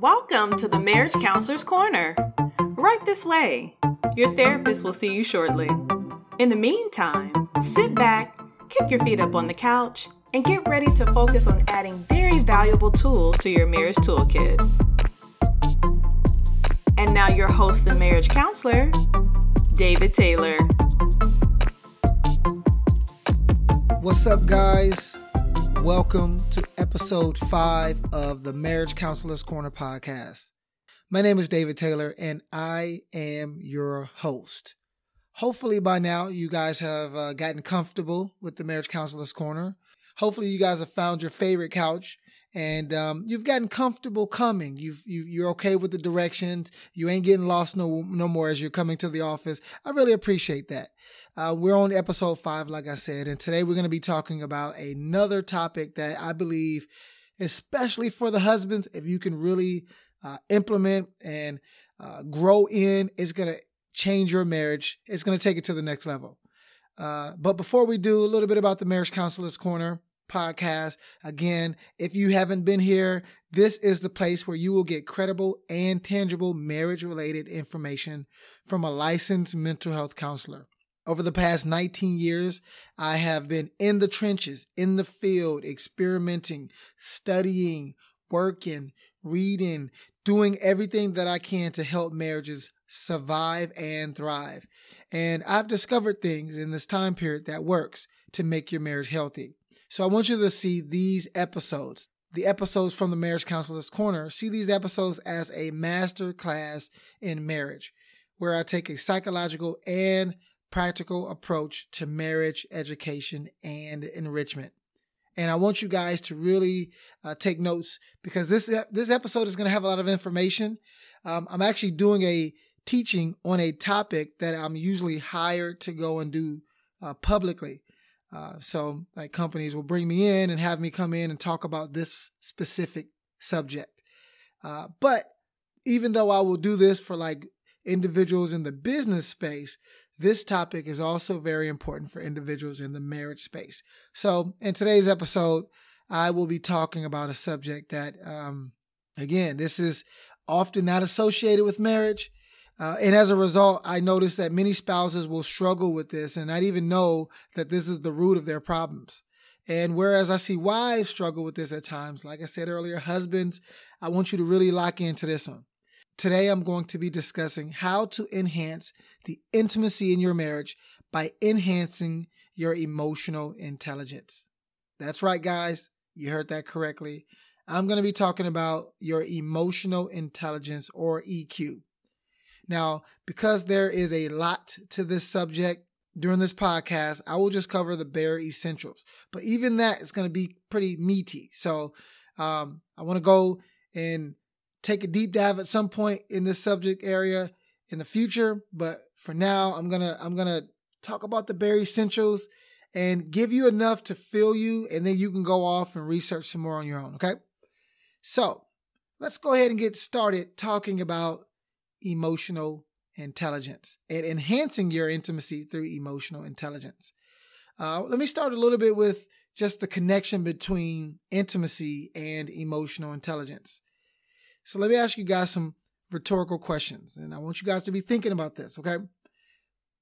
Welcome to the Marriage Counselor's Corner. Right this way. Your therapist will see you shortly. In the meantime, sit back, kick your feet up on the couch, and get ready to focus on adding very valuable tools to your marriage toolkit. And now, your host and marriage counselor, David Taylor. What's up, guys? Welcome to episode five of the Marriage Counselor's Corner podcast. My name is David Taylor, and I am your host. Hopefully, by now, you guys have uh, gotten comfortable with the Marriage Counselor's Corner. Hopefully, you guys have found your favorite couch and um, you've gotten comfortable coming. You've you, you're okay with the directions. You ain't getting lost no no more as you're coming to the office. I really appreciate that. Uh, we're on episode five, like I said, and today we're going to be talking about another topic that I believe, especially for the husbands, if you can really uh, implement and uh, grow in, it's going to change your marriage. It's going to take it to the next level. Uh, but before we do, a little bit about the Marriage Counselor's Corner podcast. Again, if you haven't been here, this is the place where you will get credible and tangible marriage related information from a licensed mental health counselor. Over the past 19 years, I have been in the trenches, in the field, experimenting, studying, working, reading, doing everything that I can to help marriages survive and thrive. And I've discovered things in this time period that works to make your marriage healthy. So I want you to see these episodes, the episodes from the Marriage Counselor's Corner, see these episodes as a master class in marriage, where I take a psychological and practical approach to marriage education and enrichment. And I want you guys to really uh, take notes because this this episode is going to have a lot of information. Um, I'm actually doing a teaching on a topic that I'm usually hired to go and do uh, publicly. Uh, so like companies will bring me in and have me come in and talk about this specific subject. Uh, but even though I will do this for like individuals in the business space, this topic is also very important for individuals in the marriage space. So in today's episode, I will be talking about a subject that, um, again, this is often not associated with marriage. Uh, and as a result, I noticed that many spouses will struggle with this and not even know that this is the root of their problems. And whereas I see wives struggle with this at times, like I said earlier, husbands, I want you to really lock into this one. Today, I'm going to be discussing how to enhance the intimacy in your marriage by enhancing your emotional intelligence. That's right, guys. You heard that correctly. I'm going to be talking about your emotional intelligence or EQ. Now, because there is a lot to this subject during this podcast, I will just cover the bare essentials. But even that is going to be pretty meaty. So um, I want to go and take a deep dive at some point in this subject area in the future. But for now, I'm gonna I'm gonna talk about the bare essentials and give you enough to fill you, and then you can go off and research some more on your own. Okay. So let's go ahead and get started talking about emotional intelligence and enhancing your intimacy through emotional intelligence. Uh, let me start a little bit with just the connection between intimacy and emotional intelligence. So let me ask you guys some rhetorical questions, and I want you guys to be thinking about this, okay?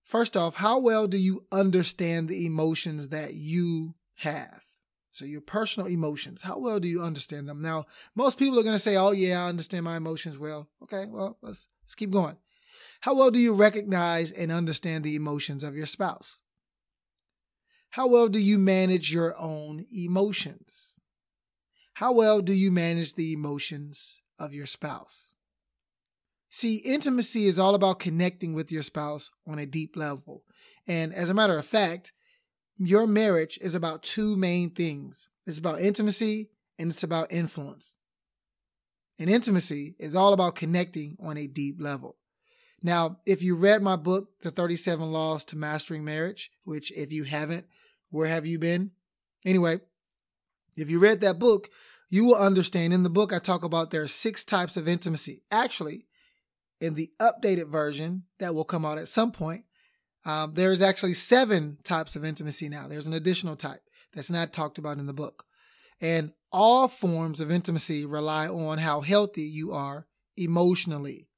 First off, how well do you understand the emotions that you have? So, your personal emotions, how well do you understand them? Now, most people are going to say, Oh, yeah, I understand my emotions well. Okay, well, let's Let's keep going. How well do you recognize and understand the emotions of your spouse? How well do you manage your own emotions? How well do you manage the emotions of your spouse? See, intimacy is all about connecting with your spouse on a deep level. And as a matter of fact, your marriage is about two main things it's about intimacy and it's about influence. And intimacy is all about connecting on a deep level. Now, if you read my book, The 37 Laws to Mastering Marriage, which if you haven't, where have you been? Anyway, if you read that book, you will understand in the book I talk about there are six types of intimacy. Actually, in the updated version that will come out at some point, um, there is actually seven types of intimacy now. There's an additional type that's not talked about in the book. And all forms of intimacy rely on how healthy you are emotionally.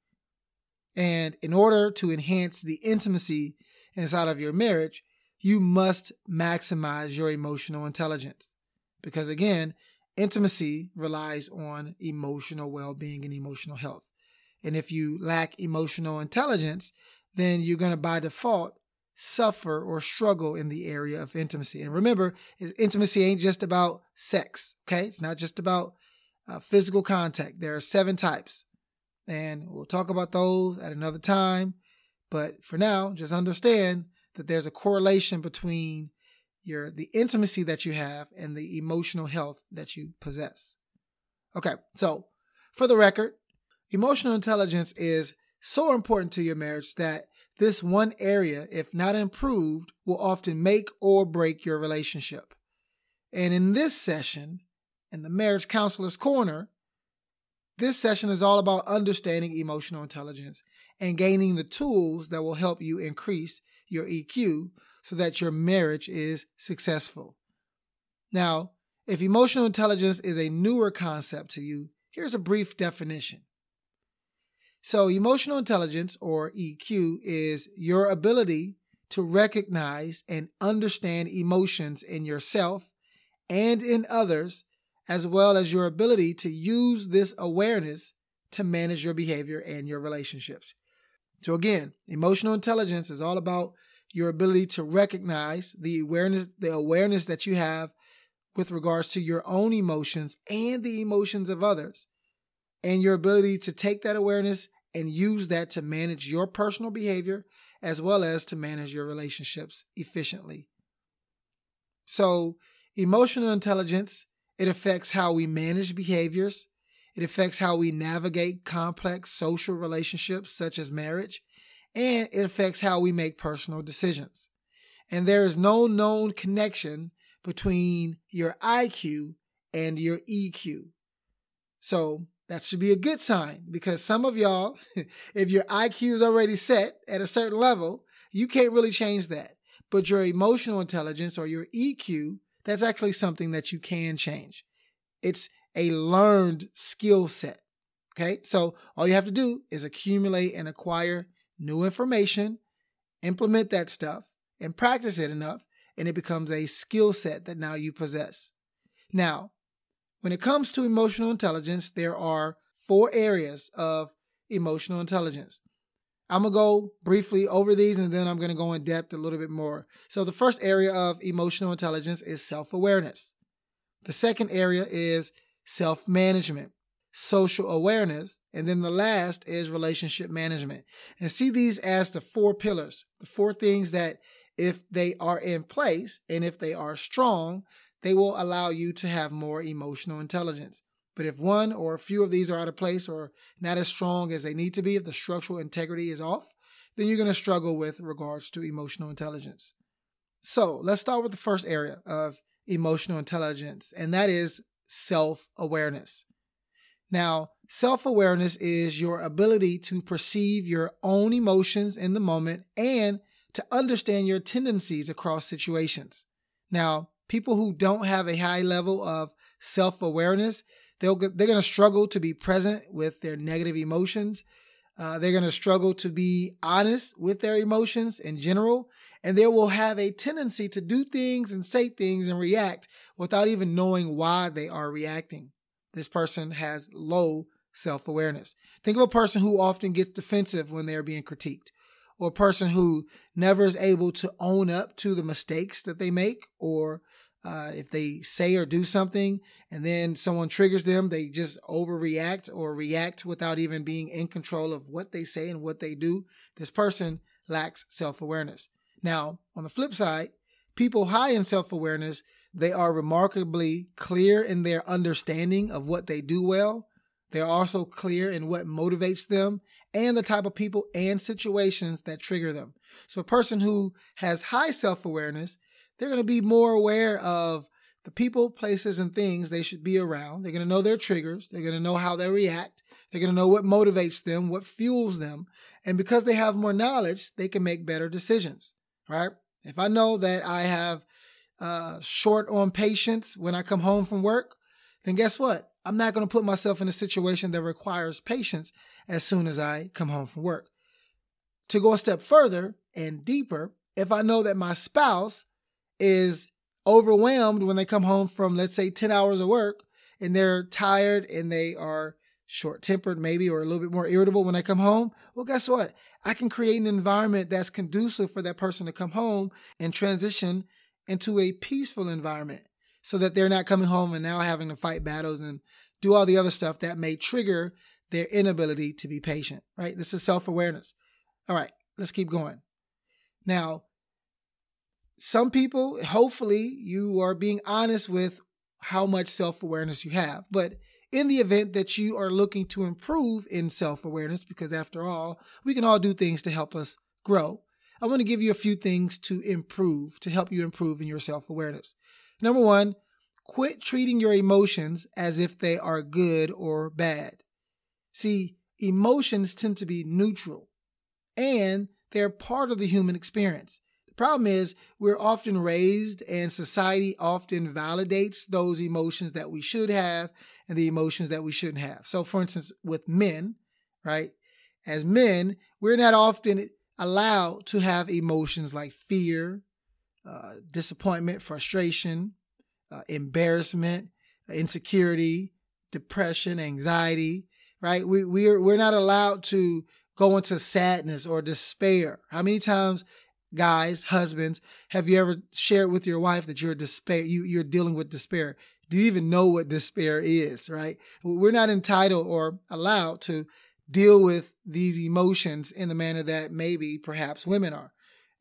And in order to enhance the intimacy inside of your marriage, you must maximize your emotional intelligence. Because again, intimacy relies on emotional well being and emotional health. And if you lack emotional intelligence, then you're going to by default suffer or struggle in the area of intimacy. And remember, intimacy ain't just about sex, okay? It's not just about uh, physical contact. There are seven types. And we'll talk about those at another time. But for now, just understand that there's a correlation between your the intimacy that you have and the emotional health that you possess. Okay, so for the record, emotional intelligence is so important to your marriage that this one area, if not improved, will often make or break your relationship. And in this session, in the Marriage Counselor's Corner, this session is all about understanding emotional intelligence and gaining the tools that will help you increase your EQ so that your marriage is successful. Now, if emotional intelligence is a newer concept to you, here's a brief definition. So, emotional intelligence, or EQ, is your ability to recognize and understand emotions in yourself and in others, as well as your ability to use this awareness to manage your behavior and your relationships. So, again, emotional intelligence is all about your ability to recognize the awareness, the awareness that you have with regards to your own emotions and the emotions of others and your ability to take that awareness and use that to manage your personal behavior as well as to manage your relationships efficiently. So, emotional intelligence, it affects how we manage behaviors. It affects how we navigate complex social relationships such as marriage, and it affects how we make personal decisions. And there is no known connection between your IQ and your EQ. So, that should be a good sign because some of y'all, if your IQ is already set at a certain level, you can't really change that. But your emotional intelligence or your EQ, that's actually something that you can change. It's a learned skill set. Okay. So all you have to do is accumulate and acquire new information, implement that stuff, and practice it enough, and it becomes a skill set that now you possess. Now, when it comes to emotional intelligence, there are four areas of emotional intelligence. I'm going to go briefly over these and then I'm going to go in depth a little bit more. So, the first area of emotional intelligence is self awareness. The second area is self management, social awareness, and then the last is relationship management. And see these as the four pillars, the four things that, if they are in place and if they are strong, they will allow you to have more emotional intelligence. But if one or a few of these are out of place or not as strong as they need to be, if the structural integrity is off, then you're going to struggle with regards to emotional intelligence. So let's start with the first area of emotional intelligence, and that is self awareness. Now, self awareness is your ability to perceive your own emotions in the moment and to understand your tendencies across situations. Now, people who don't have a high level of self awareness, they'll they're going to struggle to be present with their negative emotions. Uh, they're going to struggle to be honest with their emotions in general, and they will have a tendency to do things and say things and react without even knowing why they are reacting. This person has low self awareness. Think of a person who often gets defensive when they're being critiqued, or a person who never is able to own up to the mistakes that they make or uh, if they say or do something and then someone triggers them, they just overreact or react without even being in control of what they say and what they do. This person lacks self awareness. Now, on the flip side, people high in self awareness, they are remarkably clear in their understanding of what they do well. They're also clear in what motivates them and the type of people and situations that trigger them. So, a person who has high self awareness they're going to be more aware of the people, places, and things they should be around. They're going to know their triggers. They're going to know how they react. They're going to know what motivates them, what fuels them. And because they have more knowledge, they can make better decisions, right? If I know that I have uh, short on patience when I come home from work, then guess what? I'm not going to put myself in a situation that requires patience as soon as I come home from work. To go a step further and deeper, if I know that my spouse is overwhelmed when they come home from, let's say, 10 hours of work and they're tired and they are short tempered, maybe, or a little bit more irritable when they come home, well, guess what? I can create an environment that's conducive for that person to come home and transition into a peaceful environment so that they're not coming home and now having to fight battles and do all the other stuff that may trigger their inability to be patient, right? This is self awareness. All right, let's keep going. Now, some people, hopefully, you are being honest with how much self awareness you have. But in the event that you are looking to improve in self awareness, because after all, we can all do things to help us grow, I want to give you a few things to improve, to help you improve in your self awareness. Number one, quit treating your emotions as if they are good or bad. See, emotions tend to be neutral and they're part of the human experience. The problem is we're often raised and society often validates those emotions that we should have and the emotions that we shouldn't have. So, for instance, with men, right? As men, we're not often allowed to have emotions like fear, uh, disappointment, frustration, uh, embarrassment, insecurity, depression, anxiety, right? We, we're, we're not allowed to go into sadness or despair. How many times, guys, husbands, have you ever shared with your wife that you're despair, you, you're dealing with despair? Do you even know what despair is, right? We're not entitled or allowed to deal with these emotions in the manner that maybe perhaps women are.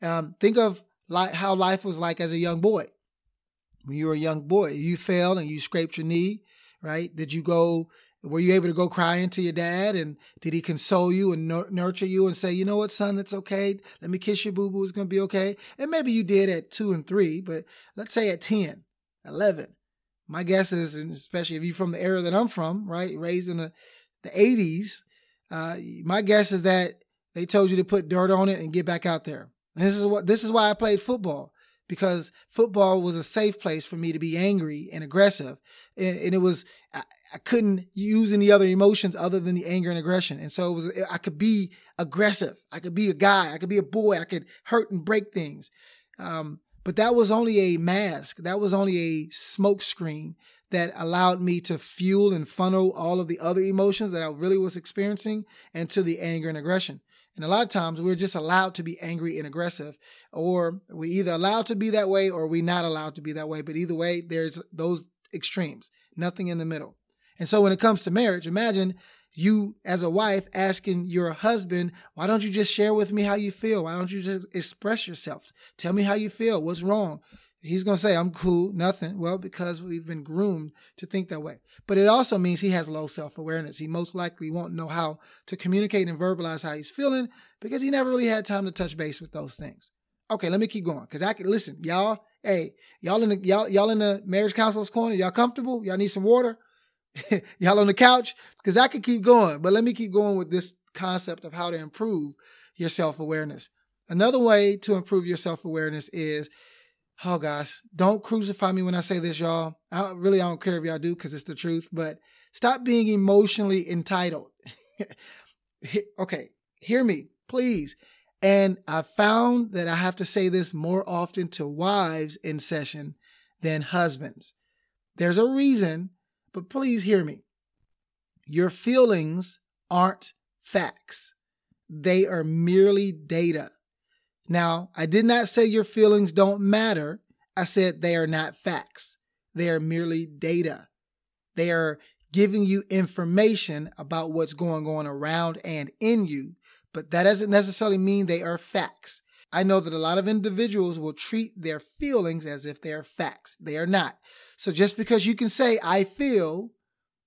Um, think of li- how life was like as a young boy. When you were a young boy, you fell and you scraped your knee, right? Did you go were you able to go crying to your dad and did he console you and nurture you and say, you know what, son, that's okay. Let me kiss your boo boo. It's going to be okay. And maybe you did at two and three, but let's say at 10, 11. My guess is, and especially if you're from the era that I'm from, right, raised in the, the 80s, uh, my guess is that they told you to put dirt on it and get back out there. This is what this is why I played football because football was a safe place for me to be angry and aggressive, and, and it was I, I, couldn't use any other emotions other than the anger and aggression, and so it was I could be aggressive, I could be a guy, I could be a boy, I could hurt and break things, um, but that was only a mask, that was only a smoke screen that allowed me to fuel and funnel all of the other emotions that I really was experiencing into the anger and aggression. And a lot of times we're just allowed to be angry and aggressive, or we either allowed to be that way or we not allowed to be that way. But either way, there's those extremes, nothing in the middle. And so when it comes to marriage, imagine you as a wife asking your husband, why don't you just share with me how you feel? Why don't you just express yourself? Tell me how you feel. What's wrong? He's going to say, I'm cool, nothing. Well, because we've been groomed to think that way. But it also means he has low self awareness. He most likely won't know how to communicate and verbalize how he's feeling because he never really had time to touch base with those things. Okay, let me keep going because I can listen, y'all. Hey, y'all in the y'all y'all in the marriage counselor's corner. Y'all comfortable? Y'all need some water? y'all on the couch? Because I could keep going, but let me keep going with this concept of how to improve your self awareness. Another way to improve your self awareness is oh gosh, don't crucify me when I say this, y'all. I really I don't care if y'all do because it's the truth, but stop being emotionally entitled. okay, hear me, please. And I found that I have to say this more often to wives in session than husbands. There's a reason, but please hear me. Your feelings aren't facts. They are merely data. Now, I did not say your feelings don't matter. I said they are not facts. They are merely data. They are giving you information about what's going on around and in you, but that doesn't necessarily mean they are facts. I know that a lot of individuals will treat their feelings as if they are facts. They are not. So just because you can say, I feel,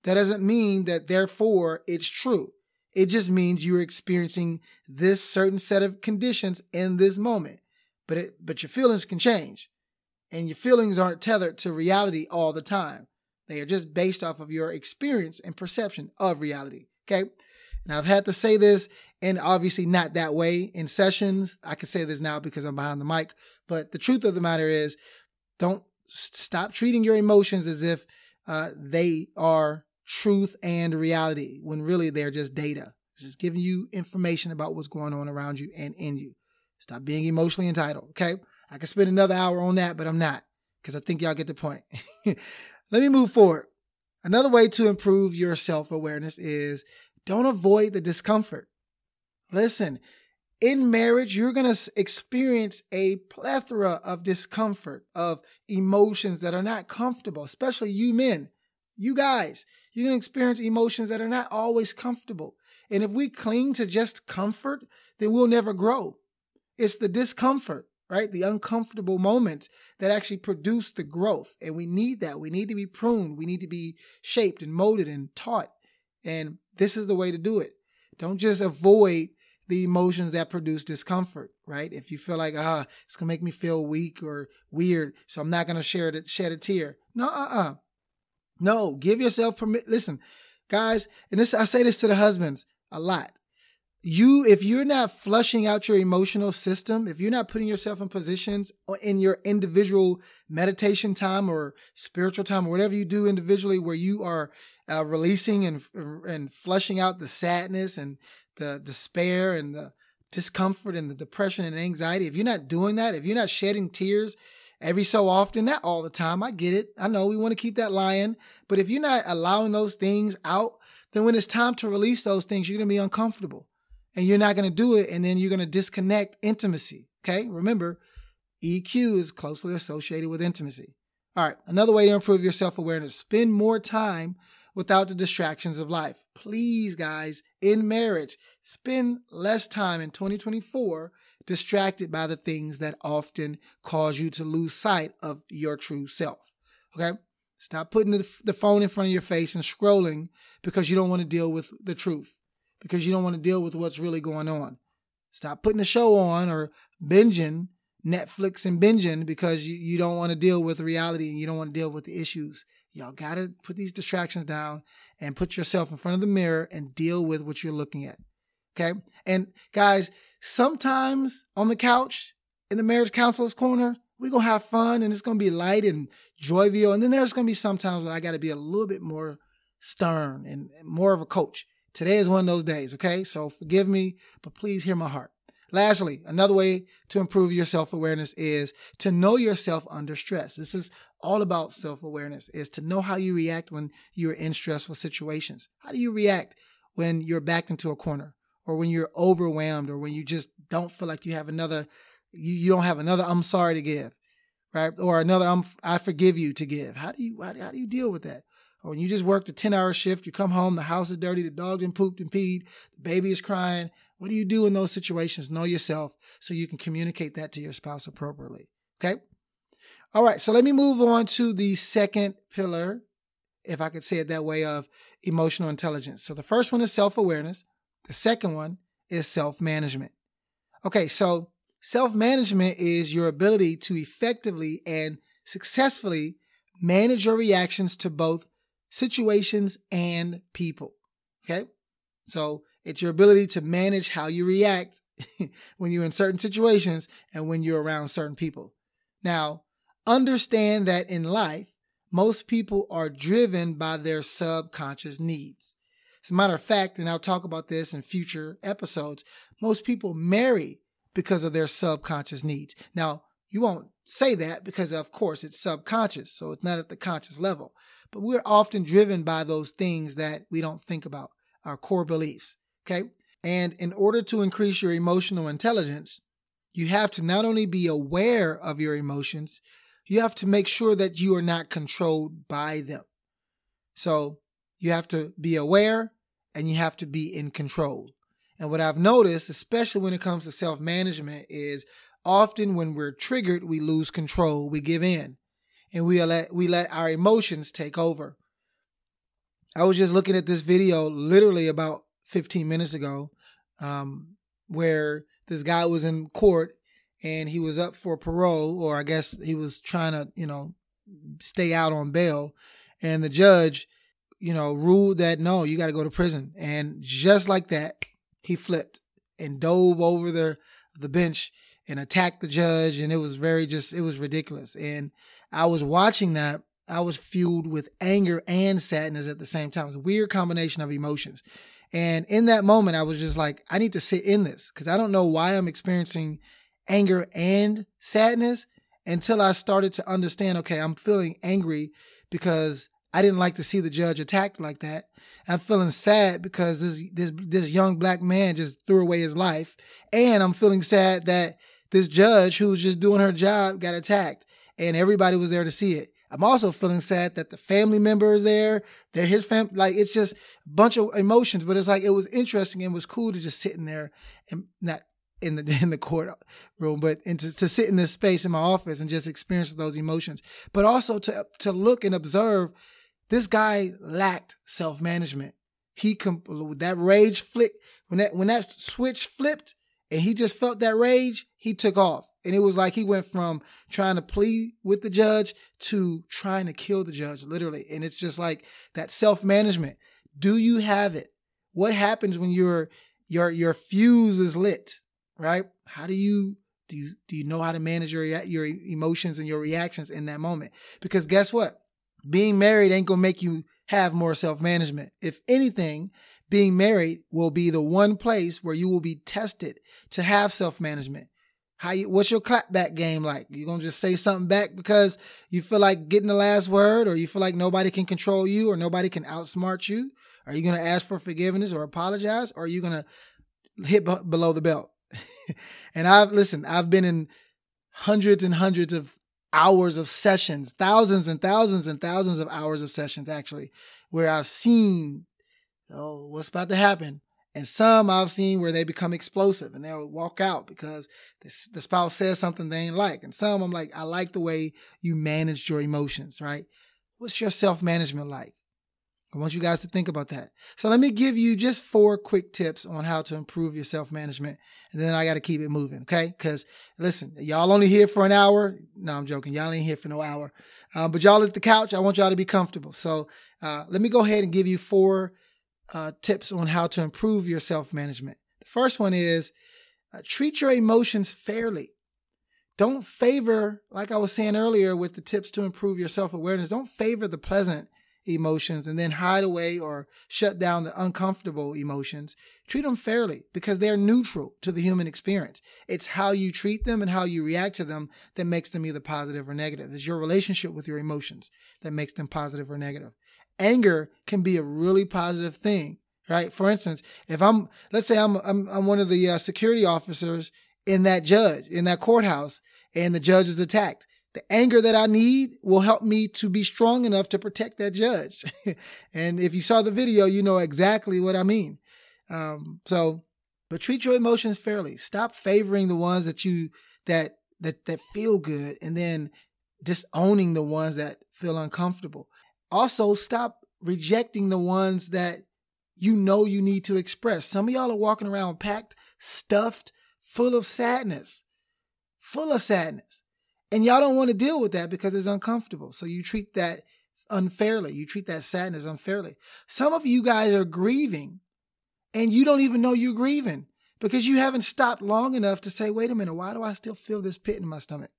that doesn't mean that therefore it's true. It just means you're experiencing this certain set of conditions in this moment. But it, but your feelings can change. And your feelings aren't tethered to reality all the time. They are just based off of your experience and perception of reality. Okay. And I've had to say this, and obviously not that way in sessions. I can say this now because I'm behind the mic. But the truth of the matter is, Don't stop treating your emotions as if uh, they are truth and reality when really they're just data. Just giving you information about what's going on around you and in you. Stop being emotionally entitled. Okay. I could spend another hour on that, but I'm not because I think y'all get the point. Let me move forward. Another way to improve your self awareness is don't avoid the discomfort. Listen, in marriage, you're going to experience a plethora of discomfort, of emotions that are not comfortable, especially you men, you guys. You're going to experience emotions that are not always comfortable. And if we cling to just comfort, then we'll never grow. It's the discomfort, right? The uncomfortable moments that actually produce the growth. And we need that. We need to be pruned. We need to be shaped and molded and taught. And this is the way to do it. Don't just avoid the emotions that produce discomfort, right? If you feel like, ah, it's gonna make me feel weak or weird, so I'm not gonna share it, shed a tear. No, uh-uh. No, give yourself permit. Listen, guys, and this I say this to the husbands a lot. You, if you're not flushing out your emotional system, if you're not putting yourself in positions in your individual meditation time or spiritual time or whatever you do individually, where you are uh, releasing and and flushing out the sadness and the despair and the discomfort and the depression and anxiety, if you're not doing that, if you're not shedding tears every so often, not all the time, I get it. I know we want to keep that lion, but if you're not allowing those things out, then when it's time to release those things, you're going to be uncomfortable and you're not going to do it. And then you're going to disconnect intimacy. Okay. Remember, EQ is closely associated with intimacy. All right. Another way to improve your self awareness spend more time without the distractions of life. Please, guys, in marriage, spend less time in 2024 distracted by the things that often cause you to lose sight of your true self. Okay? Stop putting the, the phone in front of your face and scrolling because you don't want to deal with the truth, because you don't want to deal with what's really going on. Stop putting a show on or binging Netflix and binging because you, you don't want to deal with reality and you don't want to deal with the issues Y'all got to put these distractions down and put yourself in front of the mirror and deal with what you're looking at. Okay. And guys, sometimes on the couch in the marriage counselor's corner, we're to have fun and it's to be light and jovial. And then there's to be sometimes where I got to be a little bit more stern and more of a coach. Today is one of those days. Okay. So forgive me, but please hear my heart. Lastly, another way to improve your self awareness is to know yourself under stress. This is all about self awareness, is to know how you react when you're in stressful situations. How do you react when you're backed into a corner or when you're overwhelmed or when you just don't feel like you have another, you, you don't have another I'm sorry to give, right? Or another I'm, I forgive you to give. How do you, how do, how do you deal with that? Or when you just worked a 10 hour shift, you come home, the house is dirty, the dog didn't pooped and peed, the baby is crying, what do you do in those situations? Know yourself so you can communicate that to your spouse appropriately. Okay. All right. So let me move on to the second pillar, if I could say it that way, of emotional intelligence. So the first one is self awareness. The second one is self management. Okay. So self management is your ability to effectively and successfully manage your reactions to both situations and people. Okay. So it's your ability to manage how you react when you're in certain situations and when you're around certain people. Now, understand that in life, most people are driven by their subconscious needs. As a matter of fact, and I'll talk about this in future episodes, most people marry because of their subconscious needs. Now, you won't say that because, of course, it's subconscious, so it's not at the conscious level. But we're often driven by those things that we don't think about, our core beliefs. Okay. And in order to increase your emotional intelligence, you have to not only be aware of your emotions, you have to make sure that you are not controlled by them. So you have to be aware and you have to be in control. And what I've noticed, especially when it comes to self management, is often when we're triggered, we lose control, we give in, and we let we let our emotions take over. I was just looking at this video literally about 15 minutes ago, um, where this guy was in court and he was up for parole, or I guess he was trying to, you know, stay out on bail. And the judge, you know, ruled that no, you got to go to prison. And just like that, he flipped and dove over the the bench and attacked the judge. And it was very just, it was ridiculous. And I was watching that, I was fueled with anger and sadness at the same time. It was a weird combination of emotions. And in that moment, I was just like, I need to sit in this because I don't know why I'm experiencing anger and sadness until I started to understand okay, I'm feeling angry because I didn't like to see the judge attacked like that. I'm feeling sad because this this this young black man just threw away his life, and I'm feeling sad that this judge who was just doing her job got attacked, and everybody was there to see it. I'm also feeling sad that the family member is there. They're his fam. Like it's just a bunch of emotions, but it's like it was interesting and was cool to just sit in there and not in the in the court room, but and to, to sit in this space in my office and just experience those emotions. But also to to look and observe this guy lacked self management. He com- that rage flick when that when that switch flipped and he just felt that rage, he took off. And it was like he went from trying to plead with the judge to trying to kill the judge, literally. And it's just like that self management. Do you have it? What happens when your your your fuse is lit? right? How do you do you do you know how to manage your your emotions and your reactions in that moment? Because guess what? Being married ain't gonna make you have more self-management. If anything, being married will be the one place where you will be tested to have self-management. How you, what's your clapback game like? You gonna just say something back because you feel like getting the last word, or you feel like nobody can control you, or nobody can outsmart you? Are you gonna ask for forgiveness or apologize, or are you gonna hit b- below the belt? and I've listened, I've been in hundreds and hundreds of hours of sessions, thousands and thousands and thousands of hours of sessions actually, where I've seen oh, what's about to happen. And some I've seen where they become explosive and they'll walk out because the spouse says something they ain't like. And some I'm like, I like the way you manage your emotions, right? What's your self management like? I want you guys to think about that. So let me give you just four quick tips on how to improve your self management. And then I got to keep it moving. Okay. Because listen, y'all only here for an hour. No, I'm joking. Y'all ain't here for no hour. Um, but y'all at the couch, I want y'all to be comfortable. So uh, let me go ahead and give you four uh, tips on how to improve your self management. The first one is uh, treat your emotions fairly. Don't favor, like I was saying earlier with the tips to improve your self awareness, don't favor the pleasant emotions and then hide away or shut down the uncomfortable emotions, treat them fairly because they're neutral to the human experience. It's how you treat them and how you react to them that makes them either positive or negative. It's your relationship with your emotions that makes them positive or negative. Anger can be a really positive thing, right? For instance, if I'm, let's say I'm, I'm, I'm one of the uh, security officers in that judge, in that courthouse, and the judge is attacked the anger that I need will help me to be strong enough to protect that judge. and if you saw the video, you know exactly what I mean. Um, so, but treat your emotions fairly. Stop favoring the ones that you that that that feel good, and then disowning the ones that feel uncomfortable. Also, stop rejecting the ones that you know you need to express. Some of y'all are walking around packed, stuffed, full of sadness, full of sadness. And y'all don't want to deal with that because it's uncomfortable. So you treat that unfairly. You treat that sadness unfairly. Some of you guys are grieving and you don't even know you're grieving because you haven't stopped long enough to say, wait a minute, why do I still feel this pit in my stomach?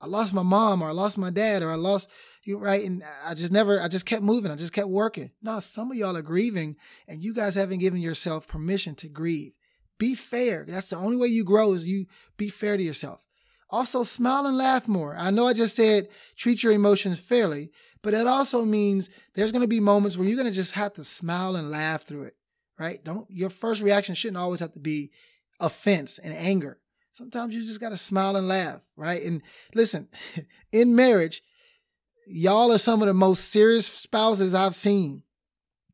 I lost my mom or I lost my dad or I lost you right and I just never I just kept moving. I just kept working. No, some of y'all are grieving and you guys haven't given yourself permission to grieve. Be fair. That's the only way you grow is you be fair to yourself. Also, smile and laugh more. I know I just said treat your emotions fairly, but it also means there's going to be moments where you're going to just have to smile and laugh through it, right? Don't your first reaction shouldn't always have to be offense and anger. Sometimes you just got to smile and laugh, right? And listen, in marriage, y'all are some of the most serious spouses I've seen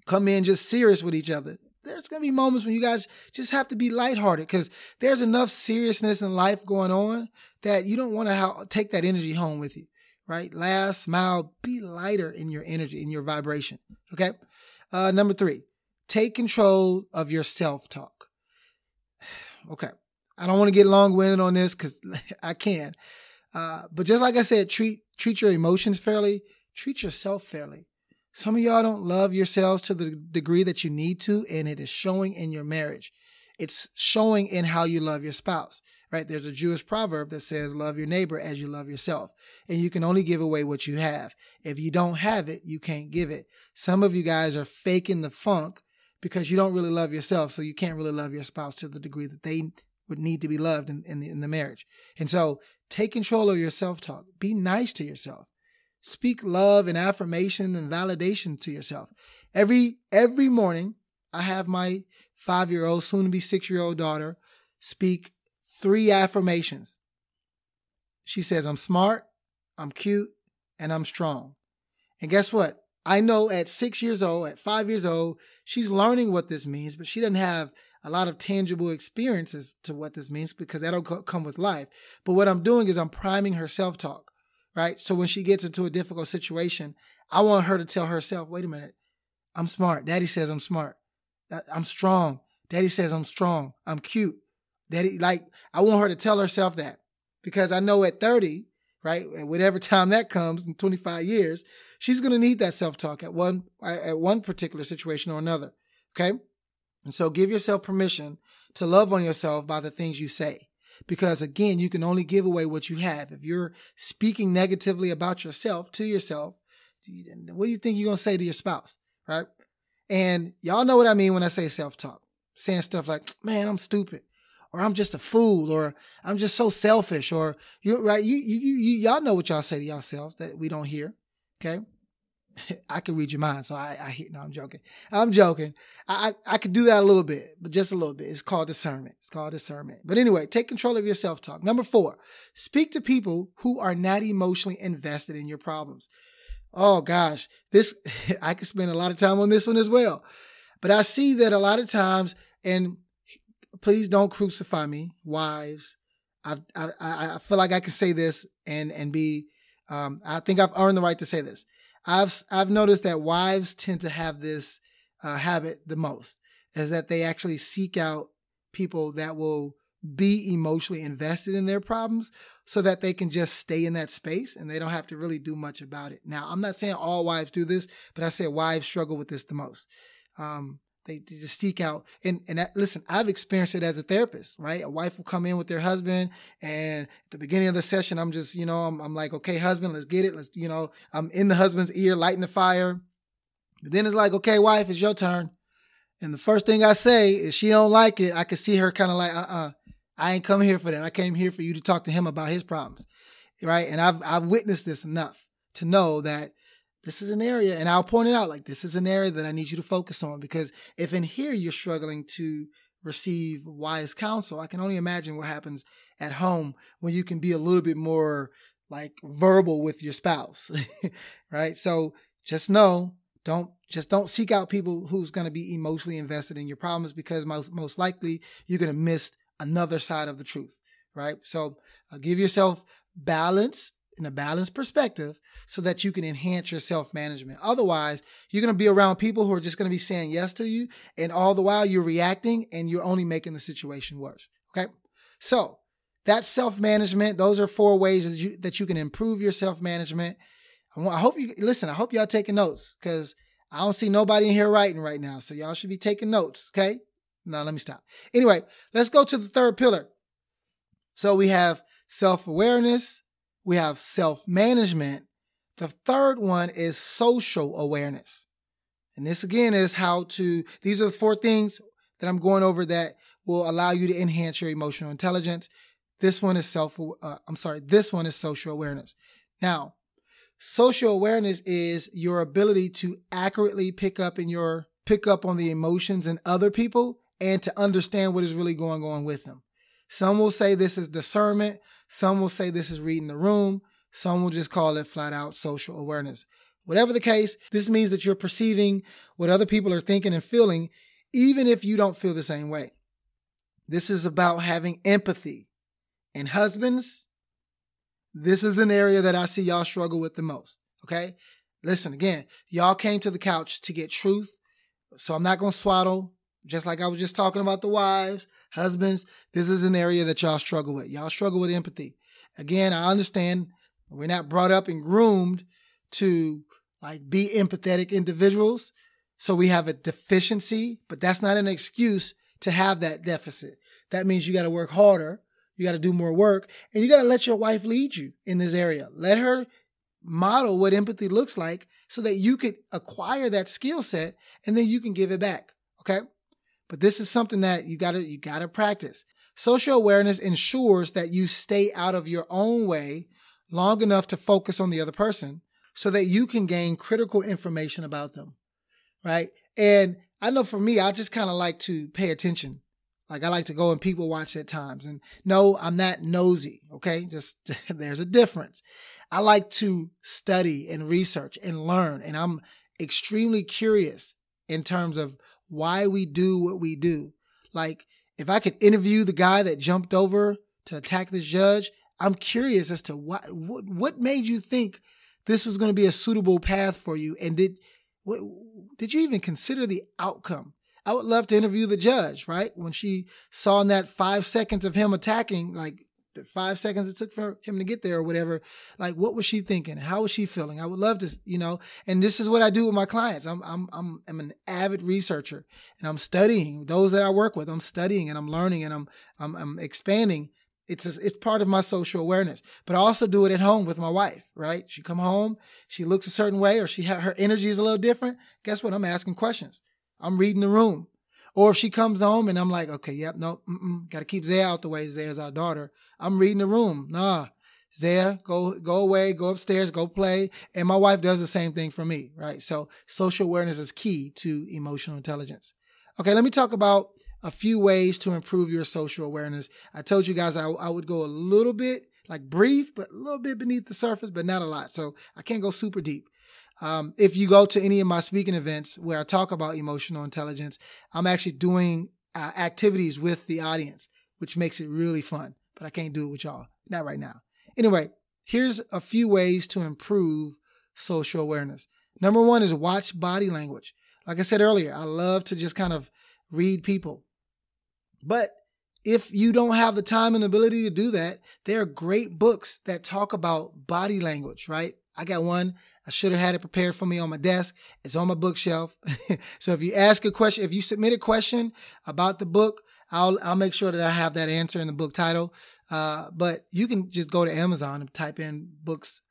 come in just serious with each other there's to be moments when you guys just have to be lighthearted because there's enough seriousness in life going on that you don't want to ha- take that energy home with you, right? Laugh, smile, be lighter in your energy, in your vibration. Okay. Uh, number three, take control of your self talk. Okay. I don't want to get long winded on this because I can. Uh, but just like I said, treat treat your emotions fairly, treat yourself fairly. Some of y'all don't love yourselves to the degree that you need to, and it is showing in your marriage. It's showing in how you love your spouse, right? There's a Jewish proverb that says, Love your neighbor as you love yourself. And you can only give away what you have. If you don't have it, you can't give it. Some of you guys are faking the funk because you don't really love yourself. So you can't really love your spouse to the degree that they would need to be loved in, in, the, in the marriage. And so take control of your self talk. Be nice to yourself. Speak love and affirmation and validation to yourself. Every every morning, I have my five year old, soon to be six year old daughter speak three affirmations. She says, I'm smart, I'm cute, and I'm strong. And guess what? I know at six years old, at five years old, she's learning what this means, but she doesn't have a lot of tangible experiences to what this means because that'll come with life. But what I'm doing is I'm priming her self talk, right? So when she gets into a difficult situation, I want her to tell herself, wait a minute, I'm smart. Daddy says I'm smart. I'm strong. Daddy says I'm strong. I'm cute. Daddy, like, I want her to tell herself that because I know at 30, right, at whatever time that comes in 25 years, she's going to need that self talk at one at one particular situation or another. Okay, and so give yourself permission to love on yourself by the things you say. Because again, you can only give away what you have. If you're speaking negatively about yourself to yourself, what do you think you're going to say to your spouse? Right. And y'all know what I mean when I say self talk, saying stuff like, man, I'm stupid or I'm just a fool, or I'm just so selfish, or you right, you you you y'all know what y'all say to yourselves that we don't hear. Okay. I can read your mind, so I, I. No, I'm joking. I'm joking. I, I, I could do that a little bit, but just a little bit. It's called discernment. It's called discernment. But anyway, take control of your self talk. Number four, speak to people who are not emotionally invested in your problems. Oh gosh, this I could spend a lot of time on this one as well. But I see that a lot of times, and please don't crucify me, wives. I, I, I feel like I can say this and, and be, um, I think I've earned the right to say this. I've, I've noticed that wives tend to have this uh, habit the most is that they actually seek out people that will be emotionally invested in their problems so that they can just stay in that space and they don't have to really do much about it. Now, I'm not saying all wives do this, but I say wives struggle with this the most. Um, they, they just seek out and and that, listen, I've experienced it as a therapist, right? A wife will come in with their husband, and at the beginning of the session, I'm just you know I'm, I'm like, okay, husband, let's get it. Let's you know I'm in the husband's ear, lighting the fire. But then it's like, okay, wife, it's your turn. And the first thing I say is she don't like it. I can see her kind of like, uh uh-uh, uh I ain't come here for that. I came here for you to talk to him about his problems, right? And I've I've witnessed this enough to know that this is an area, and I'll point it out like this is an area that I need you to focus on because if in here you're struggling to receive wise counsel, I can only imagine what happens at home when you can be a little bit more like verbal with your spouse, right? So just know, don't just don't seek out people who's going to be emotionally invested in your problems because most most likely you're going to miss another side of the truth, right? So uh, give yourself balance in a balanced perspective so that you can enhance your self management. Otherwise, you're going to be around people who are just going to be saying yes to you, and all the while you're reacting and you're only making the situation worse. Okay. So that's self management. Those are four ways that you, that you can improve your self management. I hope you listen. I hope y'all taking notes because I don't see nobody in here writing right now. So y'all should be taking notes. Okay. Now let me stop. Anyway, let's go to the third pillar. So we have self awareness, we have self management. The third one is social awareness. And this again is how to, these are the four things that I'm going over that will allow you to enhance your emotional intelligence. This one is self, uh, I'm sorry, this one is social awareness. Now, social awareness is your ability to accurately pick up in your, pick up on the emotions in other people and to understand what is really going on with them. Some will say this is discernment. Some will say this is reading the room. Some will just call it flat out social awareness. Whatever the case, this means that you're perceiving what other people are thinking and feeling, even if you don't feel the same way. This is about having empathy. And husbands, this is an area that I see y'all struggle with the most. Okay? Listen, again, y'all came to the couch to get truth. So I'm not going to swaddle just like I was just talking about the wives, husbands, this is an area that y'all struggle with. Y'all struggle with empathy. Again, I understand we're not brought up and groomed to like be empathetic individuals. So we have a deficiency, but that's not an excuse to have that deficit. That means you got to work harder You got to do more work and you got to let your wife lead you in this area. Let her model what empathy looks like so that you could acquire that skill set and then you can give it back. Okay. But this is something that you gotta, you gotta practice. Social awareness ensures that you stay out of your own way long enough to focus on the other person so that you can gain critical information about them. Right. And I know for me, I just kind of like to pay attention. Like I like to go and people watch at times. And no, I'm not nosy. Okay. Just there's a difference. I like to study and research and learn. And I'm extremely curious in terms of why we do what we do. Like if I could interview the guy that jumped over to attack this judge, I'm curious as to what what, what made you think this was going to be a suitable path for you and did what, did you even consider the outcome? I would love to interview the judge, right? When she saw in that five seconds of him attacking, like the five seconds it took for him to get there or whatever, like what was she thinking? How was she feeling? I would love to, you know, and this is what I do with my clients. I'm I'm I'm I'm an avid researcher and I'm studying those that I work with. I'm studying and I'm learning and I'm I'm, I'm expanding it's a, it's part of my social awareness. But I also do it at home with my wife, right? She come home, she looks a certain way, or she ha- her energy is a little different. Guess what? I'm asking questions. I'm reading the room. Or if she comes home and I'm like, okay, yep, no, got to keep Zaya out the way. Zaya's our daughter. I'm reading the room. Nah, Zaya, go go away, go upstairs, go play. And my wife does the same thing for me, right? So social awareness is key to emotional intelligence. Okay, let me talk about a few ways to improve your social awareness. I told you guys I, I would go a little bit like brief, but a little bit beneath the surface, but not a lot. So I can't go super deep. Um, if you go to any of my speaking events where I talk about emotional intelligence, I'm actually doing uh, activities with the audience, which makes it really fun. But I can't do it with y'all, not right now. Anyway, here's a few ways to improve social awareness. Number one is watch body language. Like I said earlier, I love to just kind of read people. But if you don't have the time and ability to do that, there are great books that talk about body language, right? I got one. I should have had it prepared for me on my desk. It's on my bookshelf. so if you ask a question, if you submit a question about the book, I'll I'll make sure that I have that answer in the book title. Uh, but you can just go to Amazon and type in books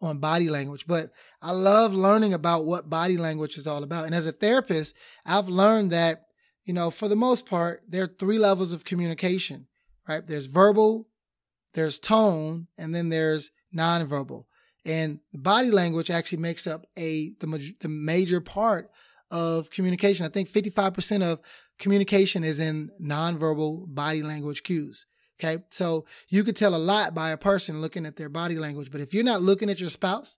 on body language. But I love learning about what body language is all about. And as a therapist, I've learned that you know, for the most part, there are three levels of communication, right? There's verbal, there's tone, and then there's nonverbal. And body language actually makes up a the, the major part of communication. I think 55% of communication is in nonverbal body language cues. Okay. So you could tell a lot by a person looking at their body language. But if you're not looking at your spouse,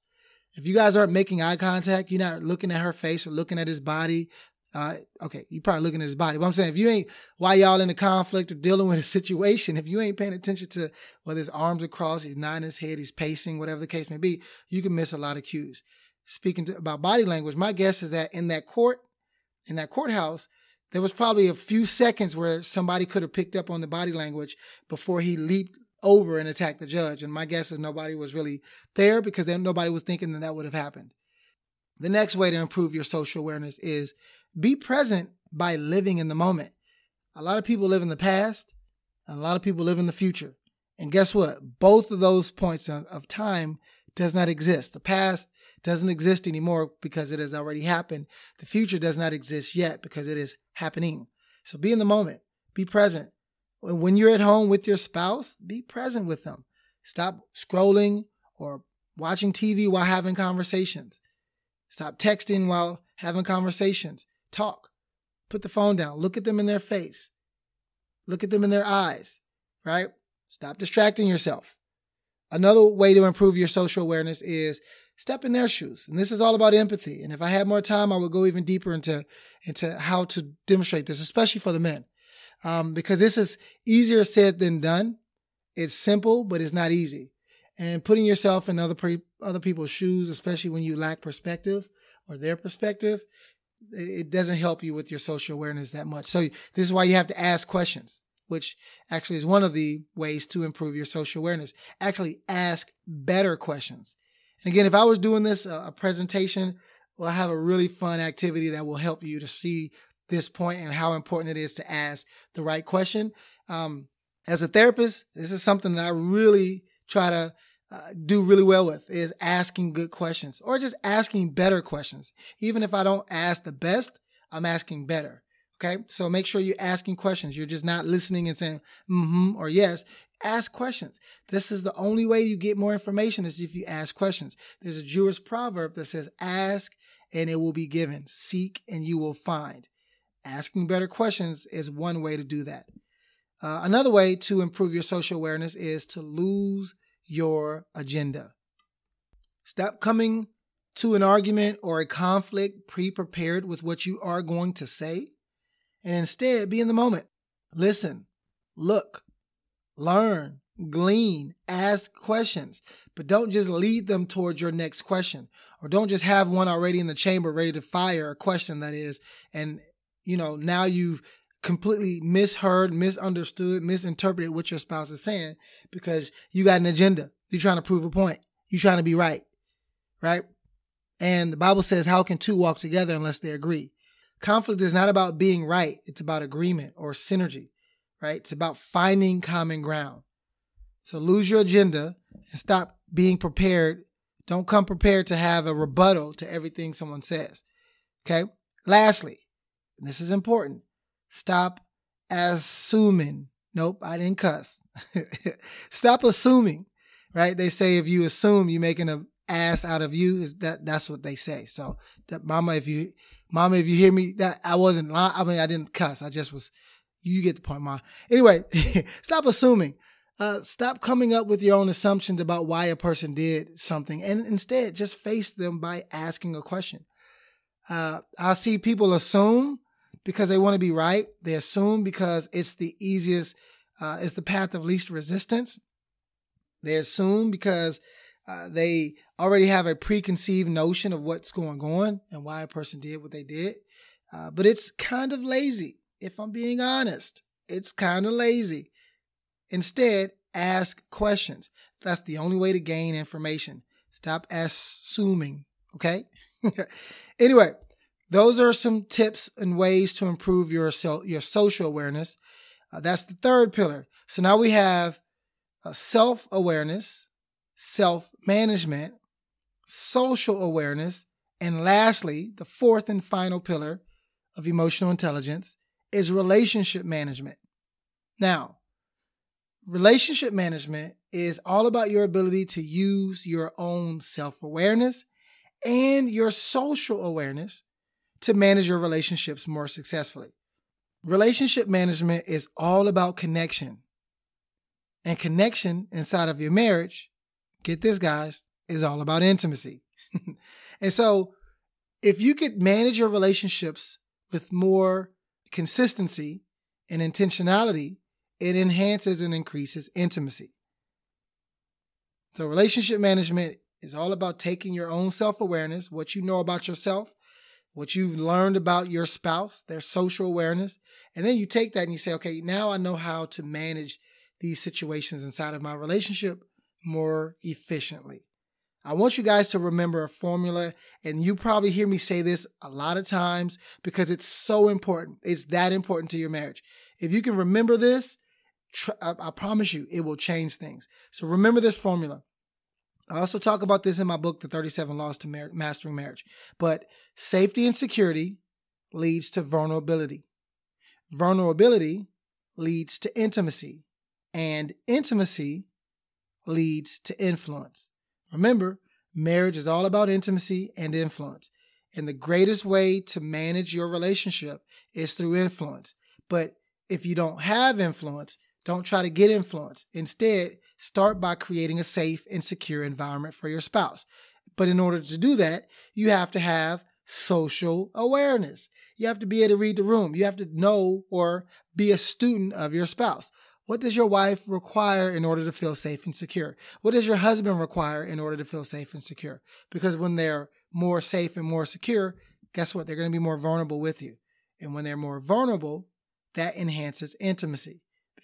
if you guys aren't making eye contact, you're not looking at her face or looking at his body, uh, okay, you're probably looking at his body. But I'm saying if you ain't while y'all in a conflict or dealing with a situation, if you ain't paying attention to whether his arms are crossed, he's nodding his head, he's pacing, whatever the case may be, you can miss a lot of cues. Speaking to, about body language, my guess is that in that court, in that courthouse, there was probably a few seconds where somebody could have picked up on the body language before he leaped over and attacked the judge. And my guess is nobody was really there because then nobody was thinking that that would have happened. The next way to improve your social awareness is be present by living in the moment. A lot of people live in the past, and a lot of people live in the future. And guess what? Both of those points of time does not exist. The past doesn't exist anymore because it has already happened. The future does not exist yet because it is happening. So be in the moment, be present. When you're at home with your spouse, be present with them. Stop scrolling or watching TV while having conversations. Stop texting while having conversations. Talk. Put the phone down. Look at them in their face. Look at them in their eyes, right? Stop distracting yourself. Another way to improve your social awareness is step in their shoes. And this is all about empathy. And if I had more time, I would go even deeper into, into how to demonstrate this, especially for the men. Um, because this is easier said than done. It's simple, but it's not easy. And putting yourself in other, pre- other people's shoes, especially when you lack perspective or their perspective, it doesn't help you with your social awareness that much. So this is why you have to ask questions, which actually is one of the ways to improve your social awareness. Actually ask better questions. And again, if I was doing this uh, a presentation, well, I have a really fun activity that will help you to see this point and how important it is to ask the right question. Um, As a therapist, this is something that I really try to uh, do really well with is asking good questions or just asking better questions. Even if I don't ask the best, I'm asking better. Okay. So make sure you're asking questions. You're just not listening and saying, mm-hmm or yes. Ask questions. This is the only way you get more information is if you ask questions. There's a Jewish proverb that says, ask and it will be given. Seek and you will find. Asking better questions is one way to do that. Uh, another way to improve your social awareness is to lose your agenda. Stop coming to an argument or a conflict pre prepared with what you are going to say, and instead be in the moment. Listen, look, learn, glean, ask questions, but don't just lead them towards your next question, or don't just have one already in the chamber ready to fire a question that is, and you know, now you've completely misheard, misunderstood, misinterpreted what your spouse is saying because you got an agenda. You're trying to prove a point. You're trying to be right. Right? And the Bible says, How can two walk together unless they agree? Conflict is not about being right, it's about agreement or synergy, right? It's about finding common ground. So lose your agenda and stop being prepared. Don't come prepared to have a rebuttal to everything someone says. Okay? Lastly, this is important Stop assuming. Nope, I didn't cuss. Stop assuming, right? They say if you assume you're making an ass out of you, is that that's what they say. So, that, mama, if you, mama, if you hear me, that I wasn't. Lying. I mean, I didn't cuss. I just was. You get the point, ma. Anyway, stop assuming. Uh, stop coming up with your own assumptions about why a person did something, and instead just face them by asking a question. Uh, I see people assume because they want to be right. They assume because it's the easiest, uh, it's the path of least resistance. They assume because uh, they already have a preconceived notion of what's going on and why a person did what they did. Uh, but it's kind of lazy, if I'm being honest. It's kind of lazy. Instead, ask questions. That's the only way to gain information. Stop assuming, okay? anyway, those are some tips and ways to improve your your social awareness. Uh, that's the third pillar. So now we have uh, self awareness, self management, social awareness, and lastly, the fourth and final pillar of emotional intelligence is relationship management. Now, relationship management is all about your ability to use your own self awareness and your social awareness to manage your relationships more successfully. Relationship management is all about connection. And connection inside of your marriage, get this, guys, is all about intimacy. and so, if you could manage your relationships with more consistency and intentionality, it enhances and increases intimacy. So, relationship management is all about taking your own self awareness, what you know about yourself, what you've learned about your spouse, their social awareness, and then you take that and you say, okay, now I know how to manage these situations inside of my relationship more efficiently. I want you guys to remember a formula, and you probably hear me say this a lot of times because it's so important. It's that important to your marriage. If you can remember this, I promise you, it will change things. So remember this formula. I also talk about this in my book, The 37 Laws to Mar- Mastering Marriage. But safety and security leads to vulnerability. Vulnerability leads to intimacy. And intimacy leads to influence. Remember, marriage is all about intimacy and influence. And the greatest way to manage your relationship is through influence. But if you don't have influence, don't try to get influence. Instead, start by creating a safe and secure environment for your spouse. But in order to do that, you have to have social awareness. You have to be able to read the room. You have to know or be a student of your spouse. What does your wife require in order to feel safe and secure? What does your husband require in order to feel safe and secure? Because when they're more safe and more secure, guess what? They're going to be more vulnerable with you. And when they're more vulnerable, that enhances intimacy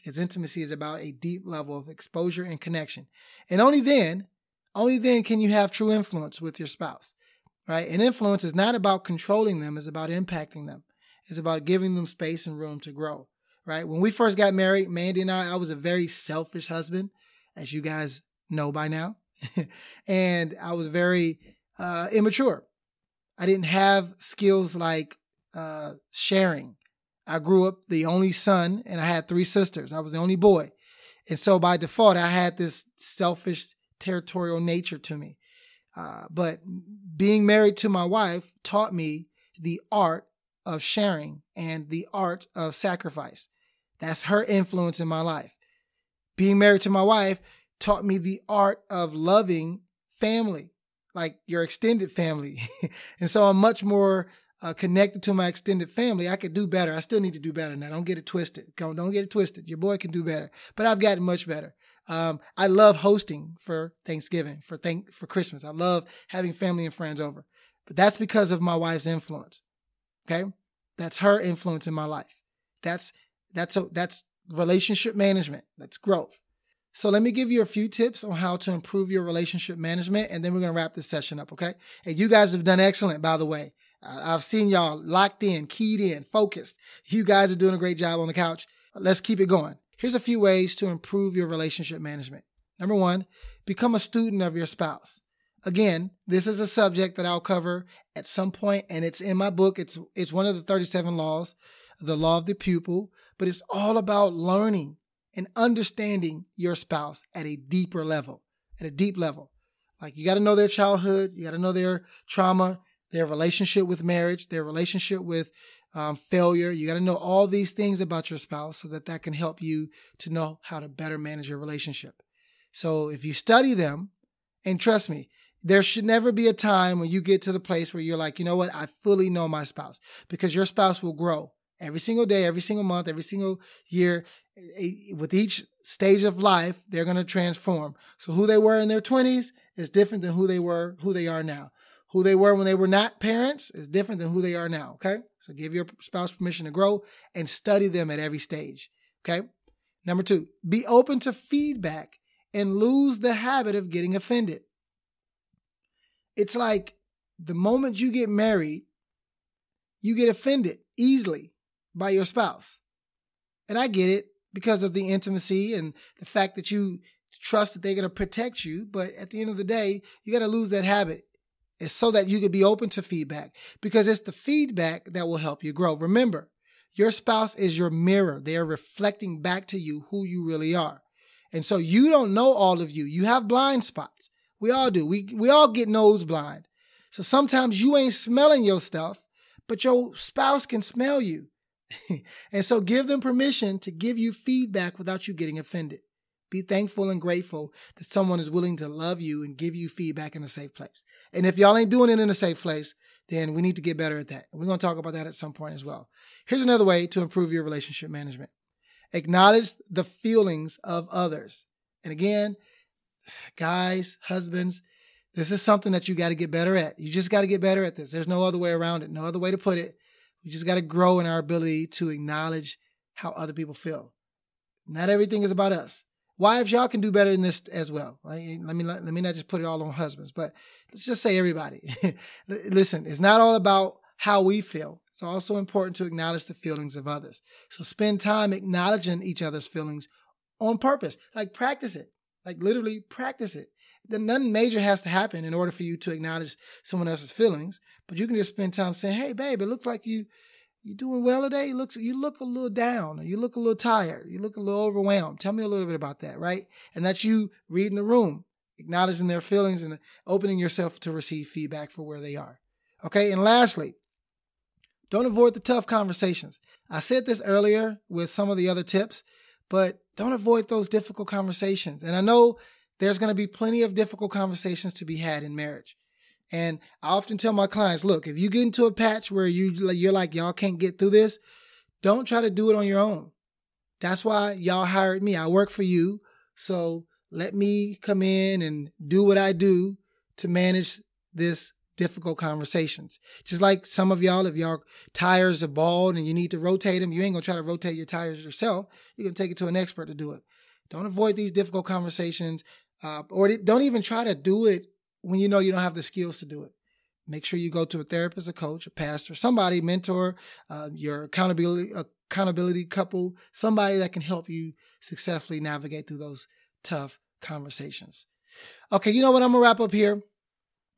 because intimacy is about a deep level of exposure and connection. And only then, only then can you have true influence with your spouse, right? And influence is not about controlling them, it's about impacting them. It's about giving them space and room to grow. right? When we first got married, Mandy and I, I was a very selfish husband, as you guys know by now. and I was very uh, immature. I didn't have skills like uh, sharing. I grew up the only son and I had three sisters. I was the only boy. And so by default, I had this selfish, territorial nature to me. Uh, but being married to my wife taught me the art of sharing and the art of sacrifice. That's her influence in my life. Being married to my wife taught me the art of loving family, like your extended family. and so I'm much more uh, connected to my extended family. I could do better. I still need to do better now. Don't get it twisted. Don't, don't get it twisted. Your boy can do better, but I've gotten much better. Um, I love hosting for Thanksgiving, for thank for Christmas. I love having family and friends over, but that's because of my wife's influence. Okay, that's her influence in my life. That's that's a, that's relationship management. That's growth. So let me give you a few tips on how to improve your relationship management, and then we're gonna wrap this session up. Okay, and you guys have done excellent, by the way. I've seen y'all locked in, keyed in, focused. You guys are doing a great job on the couch. Let's keep it going. Here's a few ways to improve your relationship management. Number one, become a student of your spouse. Again, this is a subject that I'll cover at some point, and it's in my book. It's it's one of the 37 laws, the law of the pupil, but it's all about learning and understanding your spouse at a deeper level, at a deep level. Like you got to know their childhood, you got to know their trauma, their relationship with marriage, their relationship with um, failure. You got to know all these things about your spouse so that that can help you to know how to better manage your relationship. So if you study them, and trust me, there should never be a time when you get to the place where you're like, you know what, I fully know my spouse because your spouse will grow every single day, every single month, every single year. With each stage of life, they're going to transform. So who they were in their 20s is different than who they were, who they are now. Who they were when they were not parents is different than who they are now. Okay. So give your spouse permission to grow and study them at every stage. Okay. Number two, be open to feedback and lose the habit of getting offended. It's like the moment you get married, you get offended easily by your spouse. And I get it because of the intimacy and the fact that you trust that they're going to protect you. But at the end of the day, you got to lose that habit. It's so that you can be open to feedback because it's the feedback that will help you grow. Remember, your spouse is your mirror. They are reflecting back to you who you really are. And so you don't know all of you. You have blind spots. We all do. We, we all get nose blind. So sometimes you ain't smelling your stuff, but your spouse can smell you. and so give them permission to give you feedback without you getting offended. Be thankful and grateful that someone is willing to love you and give you feedback in a safe place. And if y'all ain't doing it in a safe place, then we need to get better at that. And we're going to talk about that at some point as well. Here's another way to improve your relationship management acknowledge the feelings of others. And again, guys, husbands, this is something that you got to get better at. You just got to get better at this. There's no other way around it, no other way to put it. We just got to grow in our ability to acknowledge how other people feel. Not everything is about us. Wives, y'all can do better than this as well. Right? Let me let me not just put it all on husbands, but let's just say everybody. Listen, it's not all about how we feel. It's also important to acknowledge the feelings of others. So spend time acknowledging each other's feelings on purpose. Like practice it. Like literally practice it. Then nothing major has to happen in order for you to acknowledge someone else's feelings, but you can just spend time saying, "Hey, babe, it looks like you you doing well today? You look you look a little down, you look a little tired, you look a little overwhelmed. Tell me a little bit about that, right? And that's you reading the room, acknowledging their feelings, and opening yourself to receive feedback for where they are. Okay, and lastly, don't avoid the tough conversations. I said this earlier with some of the other tips, but don't avoid those difficult conversations. And I know there's going to be plenty of difficult conversations to be had in marriage. And I often tell my clients, look, if you get into a patch where you you're like y'all can't get through this, don't try to do it on your own. That's why y'all hired me. I work for you. So let me come in and do what I do to manage this difficult conversations. Just like some of y'all, if y'all tires are bald and you need to rotate them, you ain't gonna try to rotate your tires yourself. You're gonna take it to an expert to do it. Don't avoid these difficult conversations, uh, or don't even try to do it when you know you don't have the skills to do it. make sure you go to a therapist, a coach, a pastor, somebody, mentor, uh, your accountability accountability couple, somebody that can help you successfully navigate through those tough conversations. Okay, you know what? I'm gonna wrap up here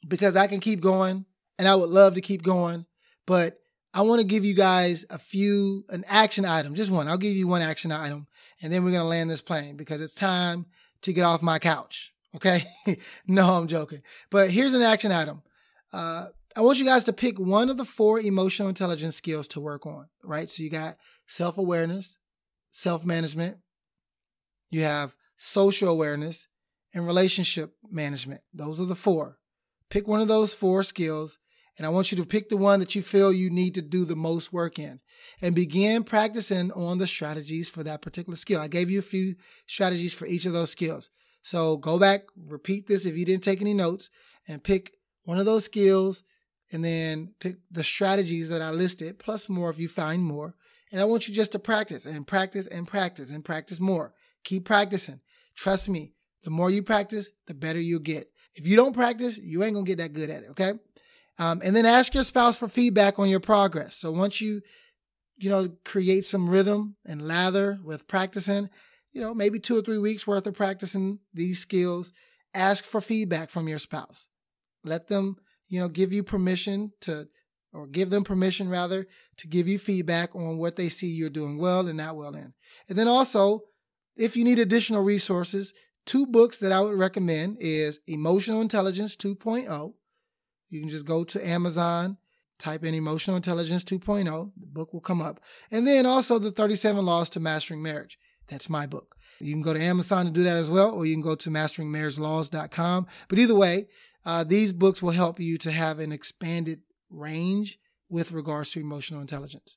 because I can keep going and I would love to keep going, but I want to give you guys a few an action item, just one. I'll give you one action item, and then we're gonna land this plane because it's time to get off my couch. Okay, no, I'm joking. But here's an action item. Uh, I want you guys to pick one of the four emotional intelligence skills to work on. Right, so you got self awareness, self management. You have social awareness and relationship management. Those are the four. Pick one of those four skills and I want you to pick the one that you feel you need to do the most work in and begin practicing on the strategies for that particular skill. I gave you a few strategies for each of those skills. So go back, repeat this if you didn't take any notes, and pick one of those skills and then pick the strategies that I listed, plus more if you find more. And I want you just to practice and practice and practice and practice more. Keep practicing. Trust me, the more you practice, the better you'll get. If you don't practice, you ain't gonna get that good at it, okay? Um, and then ask your spouse for feedback on your progress. So once you, you know, create some rhythm and lather with practicing, you know, maybe two or three weeks worth of practicing these skills, ask for feedback from your spouse. Let them, you know, give you permission to, or give them permission rather, to give you feedback on what they see you're doing well and not well in. And then also, if you need additional resources, two books that I would recommend is Emotional Intelligence 2.0 you can just go to Amazon, type in Emotional Intelligence 2.0, the book will come up. And then also the 37 Laws to Mastering Marriage. That's my book. You can go to Amazon to do that as well, or you can go to masteringmarriagelaws.com. But either way, uh, these books will help you to have an expanded range with regards to emotional intelligence.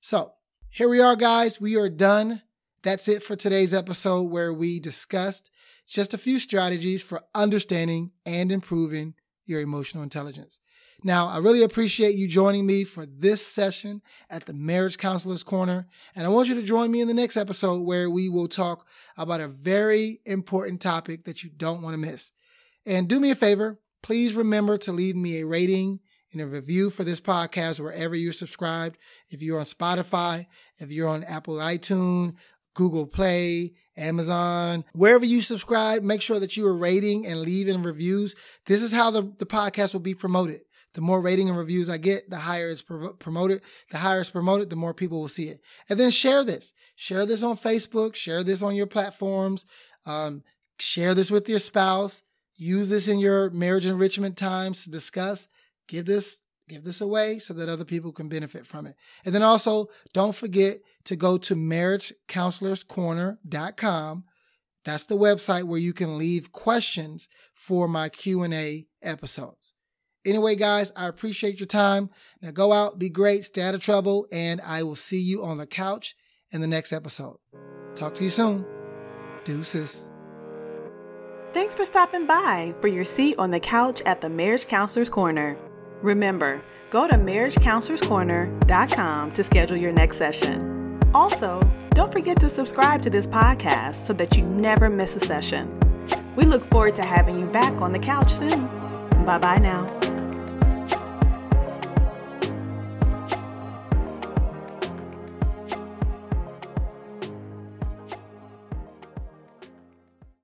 So here we are, guys. We are done. That's it for today's episode where we discussed just a few strategies for understanding and improving your emotional intelligence. Now, I really appreciate you joining me for this session at the Marriage Counselor's Corner. And I want you to join me in the next episode where we will talk about a very important topic that you don't want to miss. And do me a favor, please remember to leave me a rating and a review for this podcast wherever you're subscribed. If you're on Spotify, if you're on Apple iTunes, Google Play, Amazon, wherever you subscribe, make sure that you are rating and leaving reviews. This is how the, the podcast will be promoted. The more rating and reviews I get, the higher it's promoted. The higher it's promoted, the more people will see it. And then share this. Share this on Facebook. Share this on your platforms. Um, share this with your spouse. Use this in your marriage enrichment times to discuss. Give this give this away so that other people can benefit from it. And then also, don't forget to go to marriagecounselorscorner.com. That's the website where you can leave questions for my Q&A episodes. Anyway, guys, I appreciate your time. Now go out, be great, stay out of trouble, and I will see you on the couch in the next episode. Talk to you soon. Deuces. Thanks for stopping by for your seat on the couch at the Marriage Counselor's Corner. Remember, go to marriagecounselorscorner.com to schedule your next session. Also, don't forget to subscribe to this podcast so that you never miss a session. We look forward to having you back on the couch soon. Bye bye now.